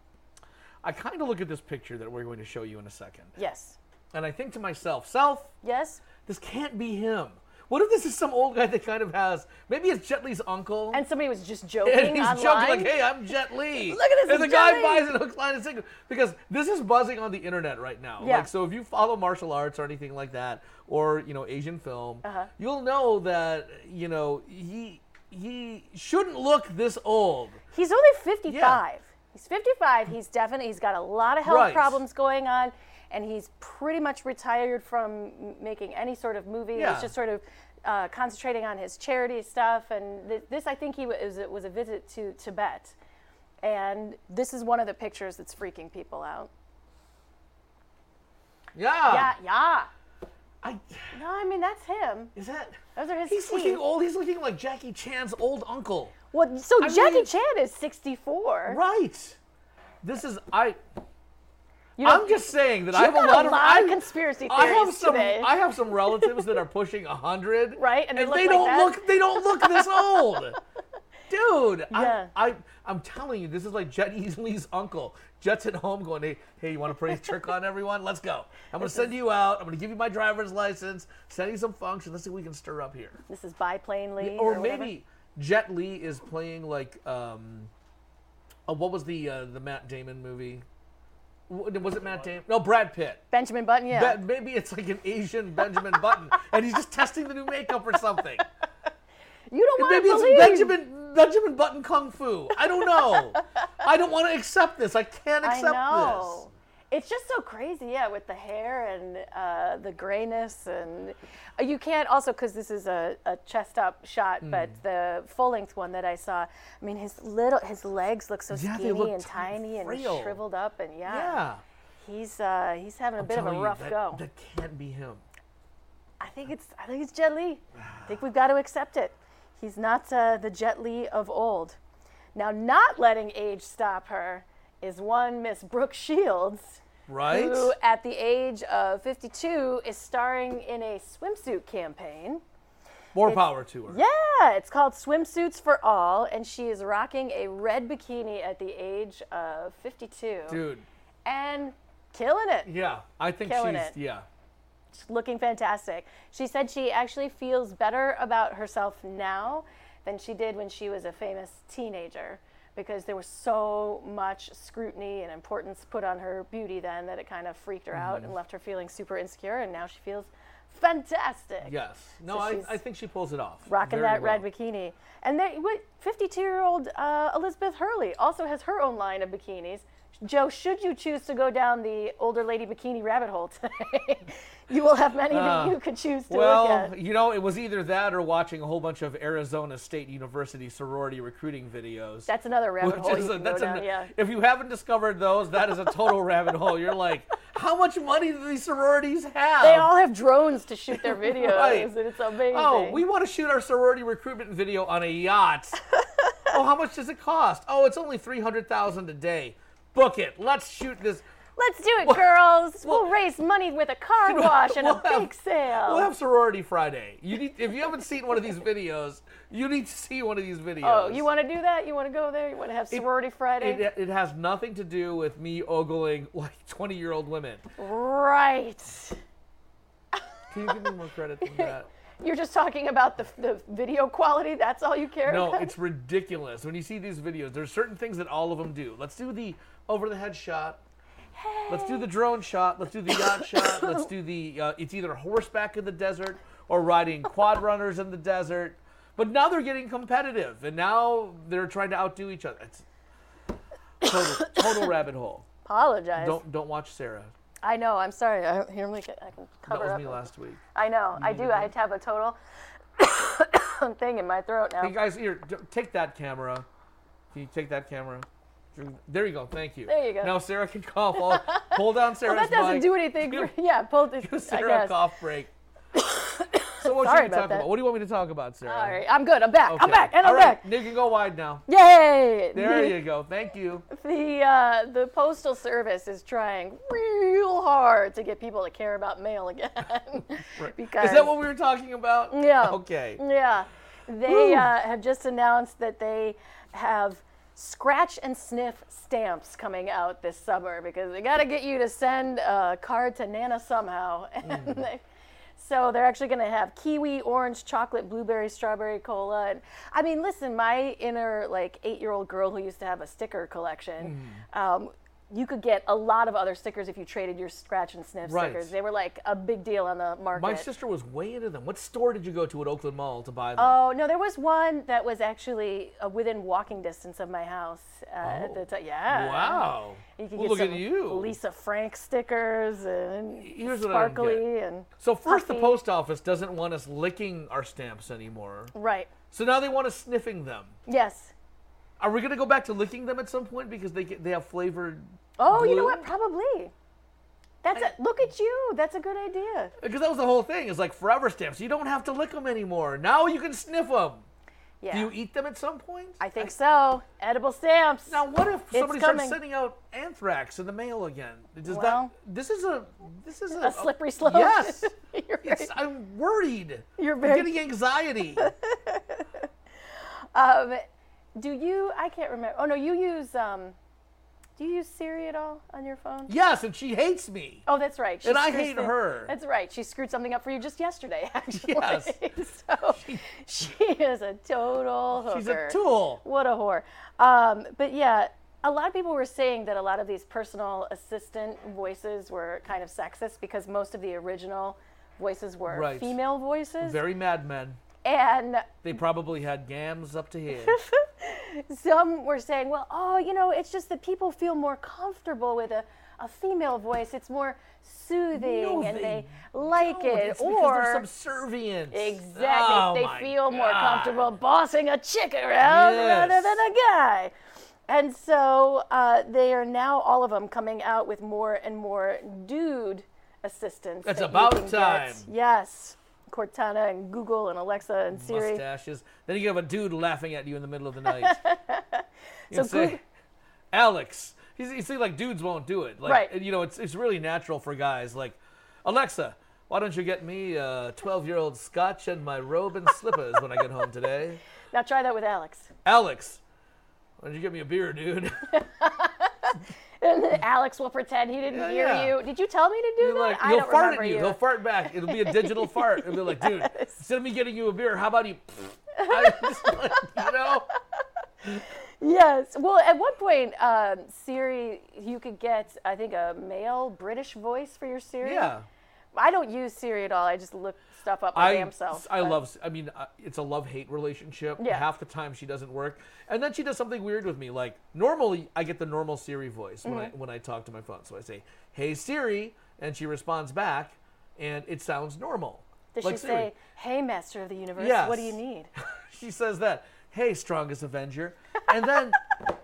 I kind of look at this picture that we're going to show you in a second, Yes. and I think to myself, Self, Yes. this can't be him. What if this is some old guy that kind of has maybe it's Jet Li's uncle? And somebody was just joking and he's online. joking like, "Hey, I'm Jet Li." Look at this, And the Jet guy buys it hook, line, and sinker because this is buzzing on the internet right now. Yeah. Like, so if you follow martial arts or anything like that, or you know Asian film, Uh-huh. you'll know that you know he he shouldn't look this old. He's only 55. He's 55. He's definitely he's got a lot of health Right. problems going on, and he's pretty much retired from making any sort of movie. Yeah. He's just sort of uh, concentrating on his charity stuff. And th- this, I think, he was it was a visit to Tibet, and this is one of the pictures that's freaking people out. Yeah. Yeah, yeah. I. No, I mean that's him. Is that? Those are his He's teeth. looking old. He's looking like Jackie Chan's old uncle. Well, so I Jackie mean- Chan is 64. Right. This is I. You know, I'm just saying that I have a lot, a of lot I, of conspiracy I have some. today. I have some relatives that are pushing hundred, Right, and they look they like don't that? look. They don't look this old, dude. Yeah. I, I, I'm telling you, this is like Jet Li's uncle. Jet's at home going, hey, hey, you want to play trick on everyone? Let's go. I'm gonna send you out. I'm gonna give you my driver's license. Send you some function. Let's see what we can stir up here. This is biplane Lee. or whatever. maybe Jet Li is playing like um, uh, what was the uh, the Matt Damon movie? Was it Matt Damon? No, Brad Pitt. Benjamin Button. Yeah. Be- maybe it's like an Asian Benjamin Button, and he's just testing the new makeup or something. you don't want to believe. Maybe it's. Benjamin Benjamin Button Kung Fu. I don't know. I don't want to accept this. I can't I accept know. It's just so crazy, yeah, with the hair and uh, the grayness, and you can't also because this is a, a chest up shot, but Mm. the full length one that I saw, I mean, his little his legs look so Yeah, skinny look and tiny, and frail. shriveled up, and yeah, Yeah. he's uh, he's having a I'm bit of a telling you, rough that, go. That can't be him. I think it's I think it's Jet Li. I think we've got to accept it. He's not uh, the Jet Li of old. Now, not letting age stop her is one Miss Brooke Shields, Right? who at the age of 52 is starring in a swimsuit campaign. More It's- power to her. Yeah, it's called Swimsuits for All, and she is rocking a red bikini at the age of 52. Dude. And killing it. Yeah, I think Killing she's it. yeah. She's looking fantastic. She said she actually feels better about herself now than she did when she was a famous teenager because there was so much scrutiny and importance put on her beauty then that it kind of freaked her out Mhm. and left her feeling super insecure and now she feels fantastic. Yes. No, So I, I think she pulls it off. Rocking that well. red bikini. And then, 52 year old uh, Elizabeth Hurley also has her own line of bikinis. Joe, should you choose to go down the older lady bikini rabbit hole today, you will have many Uh, that you could choose to well, look at. Well, you know, it was either that or watching a whole bunch of Arizona State University sorority recruiting videos. That's another rabbit hole a- that's down, yeah. If you haven't discovered those, that is a total rabbit hole. You're like, how much money do these sororities have? They all have drones to shoot their videos, Right. and it's amazing. Oh, we want to shoot our sorority recruitment video on a yacht. oh, how much does it cost? Oh, it's only three hundred thousand a day. Book it. Let's shoot this. Let's do it, girls. We'll, raise money with a car wash and we'll a have- bake sale. We'll have sorority Friday. You need if you haven't seen one of these videos, you need to see one of these videos. oh, you want to do that? You want to go there? You want to have sorority Friday? It, it has nothing to do with me ogling like twenty year old women. right. Can you give me more credit than that? You're just talking about the, the video quality. That's all you care No, about. No, it's ridiculous. When you see these videos, there's certain things that all of them do. Let's do the over the head shot. Hey. Let's do the drone shot. Let's do the yacht shot. Let's do the. Uh, it's either horseback in the desert or riding quad runners in the desert. But now they're getting competitive, and now they're trying to outdo each other. It's total, total rabbit hole. Apologize. Don't don't watch Sarah. I know. I'm sorry. I, here, let me I can cover that was up. me last week. I know. I do. I have a total thing in my throat now. Hey guys, here, take that camera. Can you take that camera? There you go. Thank you. There you go. Now Sarah can cough. I'll pull down well, Sarah's that doesn't mic. do anything. For, yeah, pull this. Give Sarah guess. cough break. so what Sorry about talk that. about? What do you want me to talk about, Sarah? All right, I'm good. I'm back. I'm back, and I'm right, back. You can go wide now. Yay! There The- you go. Thank you. The uh, the postal service is trying real hard to get people to care about mail again. Right. because Is that what we were talking about? Yeah. Okay. Yeah. They uh, have just announced that they have scratch and sniff stamps coming out this summer because they got to get you to send a card to Nana somehow. And Mm. they, so they're actually going to have kiwi, orange, chocolate, blueberry, strawberry, cola. And I mean, listen, my inner like eight-year-old girl who used to have a sticker collection. Mm. Um, you could get a lot of other stickers if you traded your scratch and sniff Right. stickers. They were like a big deal on the market. My sister was way into them. What store did you go to at Oakland Mall to buy them? Oh no, there was one that was actually uh, within walking distance of my house. Uh, at the Oh. ti- yeah. Wow. You could Well, get look at some you. Lisa Frank stickers and Here's what I don't sparkly and So first, the post office doesn't want us licking our stamps anymore. Right. So now they want us sniffing them. Yes. Are we gonna go back to licking them at some point because they get, they have flavored? Oh, you know what? Probably. That's a look at you. That's a good idea. Because that was the whole thing. It's like forever stamps. You don't have to lick them anymore. Now you can sniff them. Yeah. Do you eat them at some point? I think so. Edible stamps. Now, what if somebody starts sending out anthrax in the mail again? Does Well- that? This is a. This is a, A slippery slope. Yes. Right. I'm worried. You're very... I'm getting anxiety. Um, do you? I can't remember. Oh no, you use. Um, do you use Siri at all on your phone? yes, and she hates me. Oh, that's right. And I hate thi- her. That's right. She screwed something up for you just yesterday, actually. Yes. so she, is a total hooker. She's a tool. What a whore. Um, but yeah, a lot of people were saying that a lot of these personal assistant voices were kind of sexist because most of the original voices were Right. female voices. Very mad men. And They probably had gams up to here. some were saying, well, oh, you know, it's just that people feel more comfortable with a, a female voice. It's more soothing No, and they they, like don't. it. It's because or subservient. exactly, Oh, they feel more comfortable bossing a chick around rather than a guy. And so uh, they are now all of them coming out with more and more dude assistants. It's that about can get. time. Yes. Cortana and Google and Alexa and Siri. Mustaches. Then you have a dude laughing at you in the middle of the night. You So say, Alex. You see, you see, like dudes won't do it. Like, Right. You know, it's it's really natural for guys. Like, Alexa, why don't you get me a 12-year-old scotch and my robe and slippers when I get home today? Now try that with Alex. Alex, why don't you get me a beer, dude? Alex will pretend he didn't Yeah, hear yeah. you. Did you tell me to do You're that? like, I he'll don't fart remember at you. you. He'll fart back. It'll be a digital fart. It'll be like, dude, instead of me getting you a beer, how about you? Like, you know. Yes. Well, at one point, um, Siri, you could get, I think, a male British voice for your Siri. Yeah. I don't use Siri at all. I just look stuff up my I, damn self. I but- love. I mean, uh, it's a love-hate relationship. Yeah. Half the time she doesn't work, and then she does something weird with me. Like normally, I get the normal Siri voice when I Mhm. when I talk to my phone. So I say, "Hey Siri," and she responds back, and it sounds normal. Does like she Siri. say, "Hey, Master of the Universe, Yes. what do you need?" she says that, "Hey, strongest Avenger," and then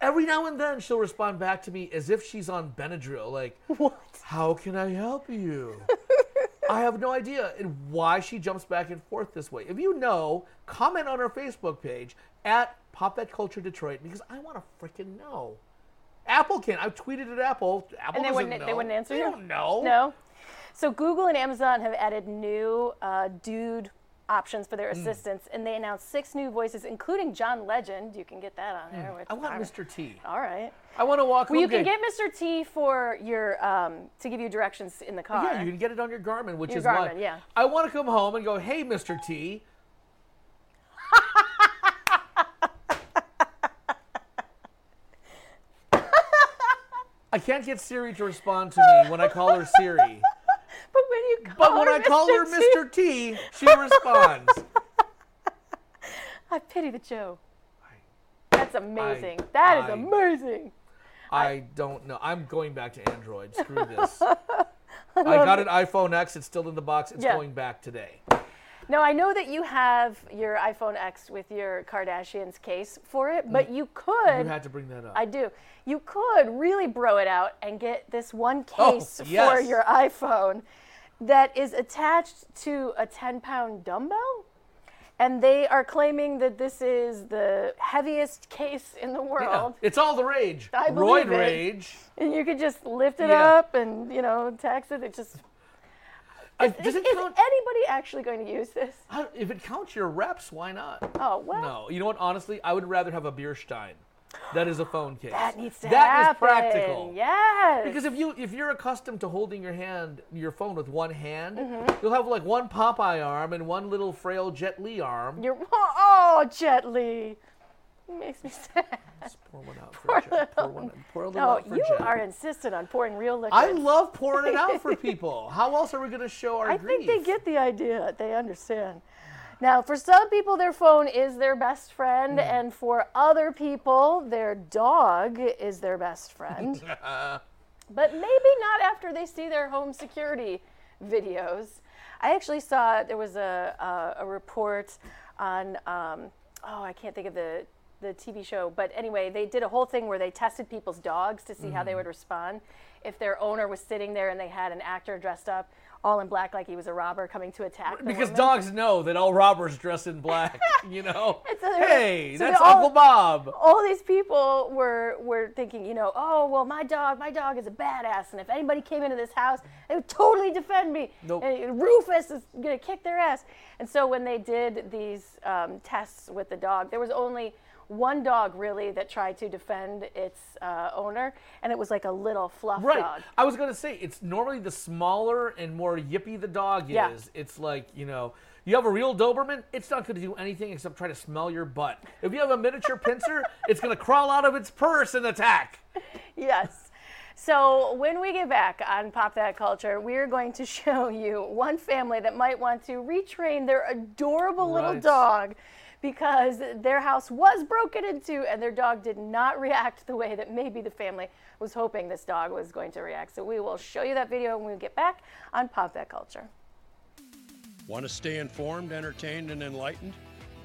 every now and then she'll respond back to me as if she's on Benadryl, like, "What? How can I help you?" I have no idea and why she jumps back and forth this way. If you know, comment on our Facebook page at Pop That Culture Detroit because I want to freaking know. Apple can. I tweeted at Apple. Apple and they wouldn't, know. they wouldn't answer They you. don't know. No. So Google and Amazon have added new uh, dude options for their Mm. assistants, and they announced six new voices, including John Legend. You can get that on there. Which Mm. I want right. Mr. T. All right. I want to walk Well, you home can get Mr. T for your um, to give you directions in the car. Yeah, you can get it on your Garmin, which Your is Garmin, why yeah. I want to come home and go, "Hey, Mr. T. I can't get Siri to respond to me when I call her Siri. But when you call But when I call her Mr. T, Mr. T, she responds. I pity the Joe. That's amazing. That is I- amazing. I don't know. I'm going back to Android. Screw this. I got an iPhone X. It's still in the box. It's Yeah. going back today. Now I know that you have your iPhone X with your Kardashians case for it, but mm. you could. You had to bring that up. I do. You could really bro it out and get this one oh, case for yes. your iPhone that is attached to a 10 pound dumbbell. And they are claiming that this is the heaviest case in the Yeah, world. it's all the rage. I Roid believe it. rage. And you could just lift it Yeah. up and, you know, tax it. It just. I- Is, is count- anybody actually going to use this? I- If it counts your reps, why not? Oh, well. No. You know what? Honestly, I would rather have a beer stein. That is a phone case. That needs to That is happen. practical. Yes. Because if you if you're accustomed to holding your hand your phone with one hand, Mhm. you'll have like one Popeye arm and one little frail Jet Li arm. You're oh, Jet Li. It makes me sad. pour one out Poor for Jet. Pour one pour a little no, out for you Jet. are insistent on pouring real liquid. I love pouring it out for people. How else are we going to show our I grief? think they get the idea. They understand. Now, for some people, their phone is their best friend, Hmm. and for other people, their dog is their best friend. but maybe not after they see their home security videos. I actually saw there was a, a, a report on, um, oh, I can't think of the, the TV show, but anyway, they did a whole thing where they tested people's dogs to see how they Mhm. would respond if their owner was sitting there and they had an actor dressed up all in black like he was a robber coming to attack because woman. dogs know that all robbers dress in black. you know. So hey, so that's all- Uncle Bob. all these people were were thinking, you know, oh well, my dog, my dog is a badass, and if anybody came into this house, they would totally defend me. Nope. And Rufus is gonna kick their ass. And so when they did these um, tests with the dog, there was only one dog really that tried to defend its uh, owner, and it was like a little fluff Right. dog. I was going to say it's normally the smaller and more yippy the dog Yeah. is. It's like, you know, you have a real Doberman, it's not going to do anything except try to smell your butt. If you have a miniature pinscher, it's going to crawl out of its purse and attack. yes. So when we get back on Pop That Culture, we are going to show you one family that might want to retrain their adorable little dog because their house was broken into and their dog did not react the way that maybe the family was hoping this dog was going to react. So we will show you that video when we get back on Pop That Culture. Want to stay informed, entertained, and enlightened?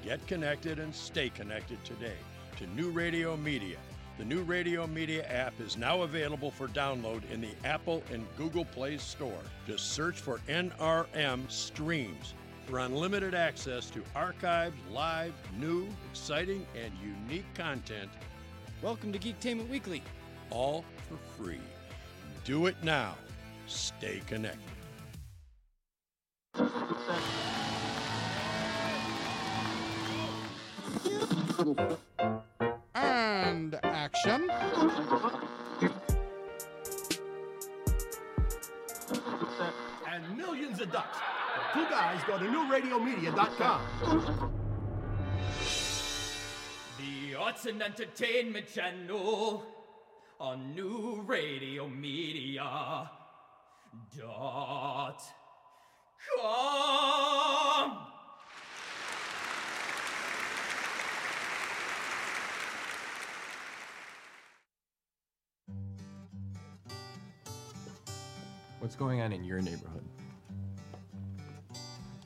Get connected and stay connected today to New Radio Media. The New Radio Media app is now available for download in the Apple and Google Play Store. Just search for NRM Streams for unlimited access to archived, live, new, exciting, and unique content. Welcome to Geektainment Weekly. All for free. Do it now. Stay connected. And action. and millions of ducks. The two guys go to newradiomedia.com. The Arts and Entertainment Channel on New Radio Media dot com. What's going on in your neighborhood?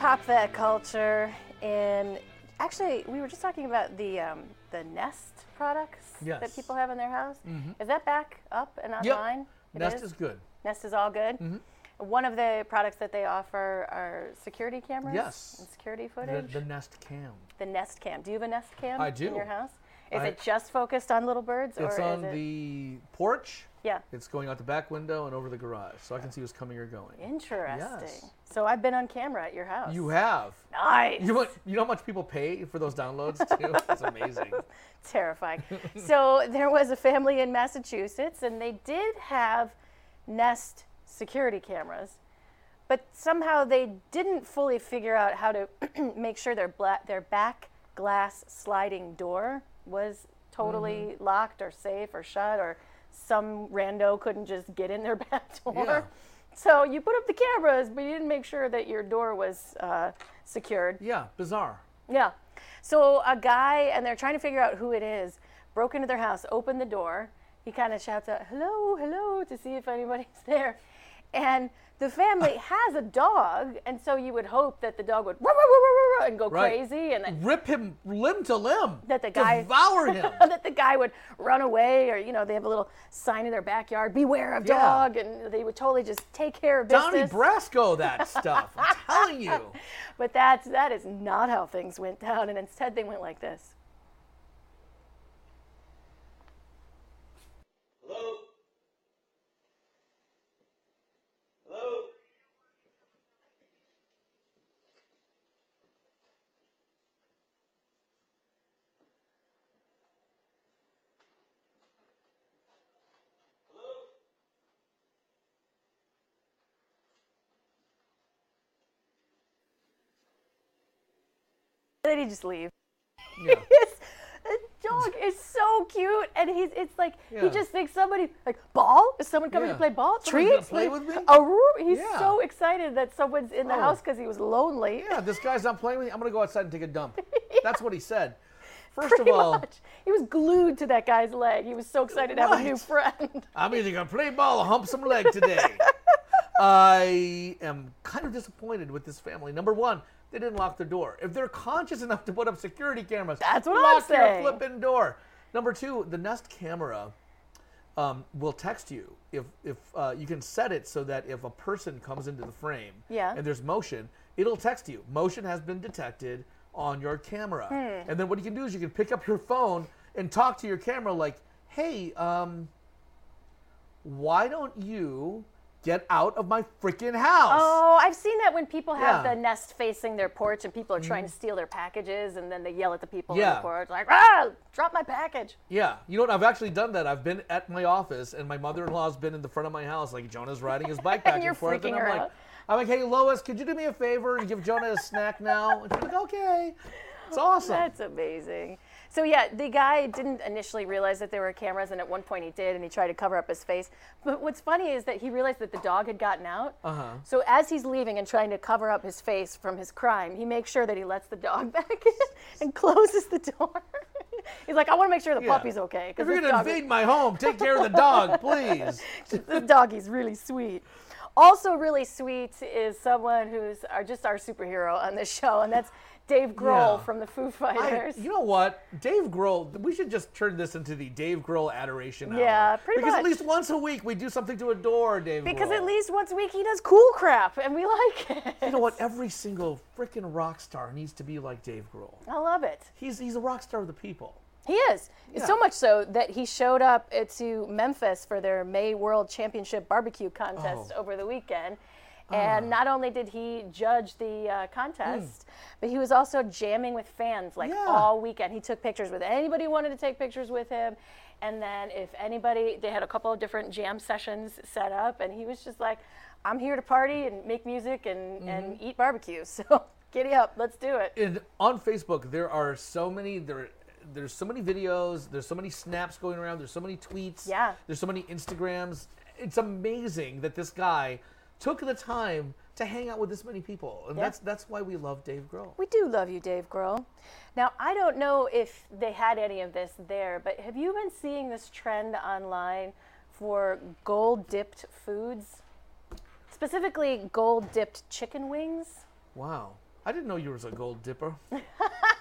Pop That Culture. And actually, we were just talking about the um, the Nest products that people have in their house. Mhm. Is that back up and online? It Nest is good. Nest is all good. Mhm. One of the products that they offer are security cameras. Yes. And security footage. the Nest Cam. The Nest Cam. Do you have a Nest Cam I do. in your house? Is I- it just focused on little birds, It's or on is it? the porch. Yeah. It's going out the back window and over the garage, so I can see who's coming or going. Interesting. Yes. So I've been on camera at your house. You have. Nice. You know, what, you know how much people pay for those downloads too? That's amazing. terrifying. so there was a family in Massachusetts, and they did have Nest security cameras, but somehow they didn't fully figure out how to make sure their bla- their back glass sliding door was totally Mm-hmm. locked or safe or shut or some rando couldn't just get in their back door. Yeah. So you put up the cameras, but you didn't make sure that your door was uh, secured. Yeah, bizarre. Yeah. So a guy, and they're trying to figure out who it is, broke into their house, opened the door. He kind of shouts out, hello, hello, to see if anybody's there. And the family has a dog, and so you would hope that the dog would "Rah, rah, rah, rah, rah," and go Right. crazy, and then Rip him limb to limb. that the guy Devour him. that the guy would run away, or you know, they have a little sign in their backyard, "Beware of Yeah. dog," and they would totally just take care of business. Donnie business. Brasco, that stuff. I'm telling you. But that's that is not how things went down, and instead they went like this. Hello? Hello? Then he just leave. Yeah. the dog is so cute, and he's it's like Yeah. he just thinks somebody like ball. Is someone coming Yeah. to play ball? Treats? play Like, with me? A room. He's Yeah. so excited that someone's in the Oh. house because he was lonely. Yeah, this guy's not playing with me. I'm gonna go outside and take a dump. That's what he said. First Pretty of all, much. He was glued to that guy's leg. He was so excited to have a new friend. I'm either gonna play ball or hump some leg today. I am kind of disappointed with this family. Number one, they didn't lock their door. If they're conscious enough to put up security cameras, That's what I'm lock your flipping door. Number two, the Nest camera um, will text you if if uh, you can set it so that if a person comes into the frame Yeah. and there's motion, it'll text you. Motion has been detected on your camera, Hmm. and then what you can do is you can pick up your phone and talk to your camera like, "Hey, um, why don't you get out of my freaking house?" Oh, I've seen that when people have Yeah. Mm-hmm. the nest facing their porch and people are trying to steal their packages and then they yell at the people on the porch like, "Ah, drop my package." Yeah, you know what? I've actually done that. I've been at my office, and my mother-in-law's been in the front of my house, like Jonah's riding his bike back And you're forth, freaking and I'm her like, out. I'm like, hey Lois, could you do me a favor and give Jonah a snack now? And she's like, okay. It's awesome. That's amazing. So yeah, the guy didn't initially realize that there were cameras, and at one point he did, and he tried to cover up his face. But what's funny is that he realized that the dog had gotten out. Uh huh. So as he's leaving and trying to cover up his face from his crime, he makes sure that he lets the dog back in and closes the door. he's like, I want to make sure the Yeah. puppy's okay. If you're gonna dog is- invade my home, take care of the dog, please. this doggy's really sweet. Also, really sweet is someone who's our, just our superhero on this show, and that's Dave Grohl Yeah. from the Foo I- Fighters. you know what? Dave Grohl, we should just turn this into the Dave Grohl adoration hour. Yeah, pretty Because much. at least once a week we do something to adore Dave because Grohl. at least once a week he does cool crap, and we like it. You know what? Every single freaking rock star needs to be like Dave Grohl. I love it. He's, he's a rock star of the people. He is. Yeah. So much so that he showed up to Memphis for their May World Championship barbecue contest Oh. over the weekend. And not only did he judge the uh, contest, Hmm. but he was also jamming with fans like all weekend. He took pictures with anybody who wanted to take pictures with him. And then if anybody, they had a couple of different jam sessions set up, and he was just like, I'm here to party and make music and, and Mm-hmm. eat barbecue. So giddy up, let's do it. And on Facebook, there are so many there. There's so many videos. There's so many snaps going around. There's so many tweets. Yeah. There's so many Instagrams. It's amazing that this guy took the time to hang out with this many people, and Yeah. that's that's why we love Dave Grohl. We do love you, Dave Grohl. Now, I don't know if they had any of this there, but have you been seeing this trend online for gold dipped foods? Specifically, gold dipped chicken wings? Wow, I didn't know you was a gold dipper.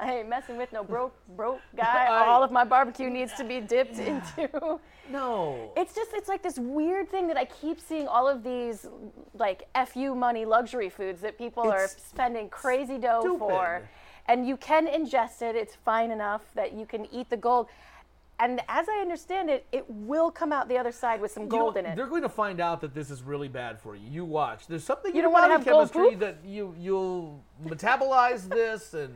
I ain't messing with no broke, broke guy. I- All of my barbecue needs to be dipped into. No. It's just, it's like this weird thing that I keep seeing all of these, like, FU money luxury foods that people are spending crazy dough for. And you can ingest it, it's fine enough that you can eat the gold. And as I understand it, it will come out the other side with some You know, gold in it. They're going to find out that this is really bad for you. You watch. There's something You in don't your wanna body have chemistry that you you'll metabolize this and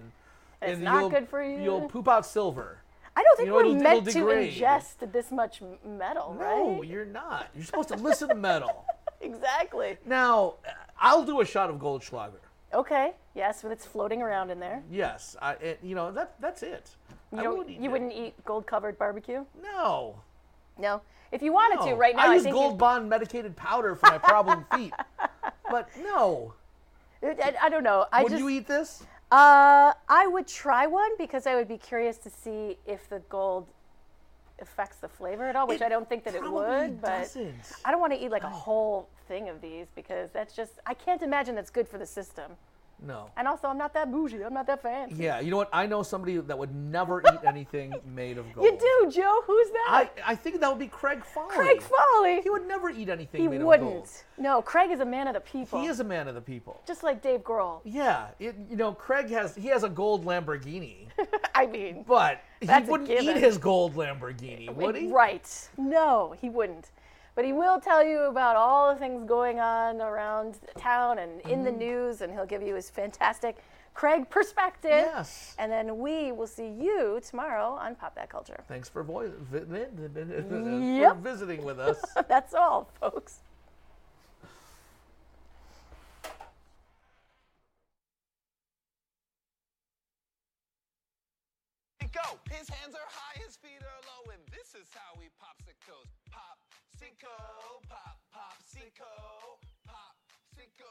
It's not good for you. You'll poop out silver. I don't think You know, we're it'll- meant it'll to ingest this much metal, No, right? you're not. You're supposed to listen to metal. exactly. Now, I'll do a shot of Goldschlager. Okay. Yes, when it's floating around in there. Yes, I, it, you know that that's it. You, don't- wouldn't eat you it. wouldn't eat gold covered barbecue? No. No. If you wanted to, right now, I I, use Gold you- Bond medicated powder for my problem feet. But no. I, I don't know. I Would just, you eat this? Uh, I would try one because I would be curious to see if the gold affects the flavor at all, which It I don't think that it would. But doesn't. I don't want to eat like a whole thing of these because that's just I can't imagine that's good for the system. No. And also, I'm not that bougie. I'm not that fancy. Yeah, you know what? I know somebody that would never eat anything made of gold. You do, Joe. Who's that? I, I think that would be Craig Foley. Craig Foley. He would never eat anything He made wouldn't. of gold. No, Craig is a man of the people. He is a man of the people. Just like Dave Grohl. Yeah, it, you know, Craig has he has a gold Lamborghini, I mean, but he wouldn't eat his gold Lamborghini, would he? Right. No, he wouldn't. But he will tell you about all the things going on around town and in Mm-hmm. the news, and he'll give you his fantastic Craig perspective. Yes. And then we will see you tomorrow on Pop That Culture. Thanks for, voi- vi- vi- vi- vi- for Yep. visiting with us. That's all, folks. Go. His hands are high, his feet are low, and this is how he popsicles. Pop, sicko, pop, pop, sicko, pop, sicko,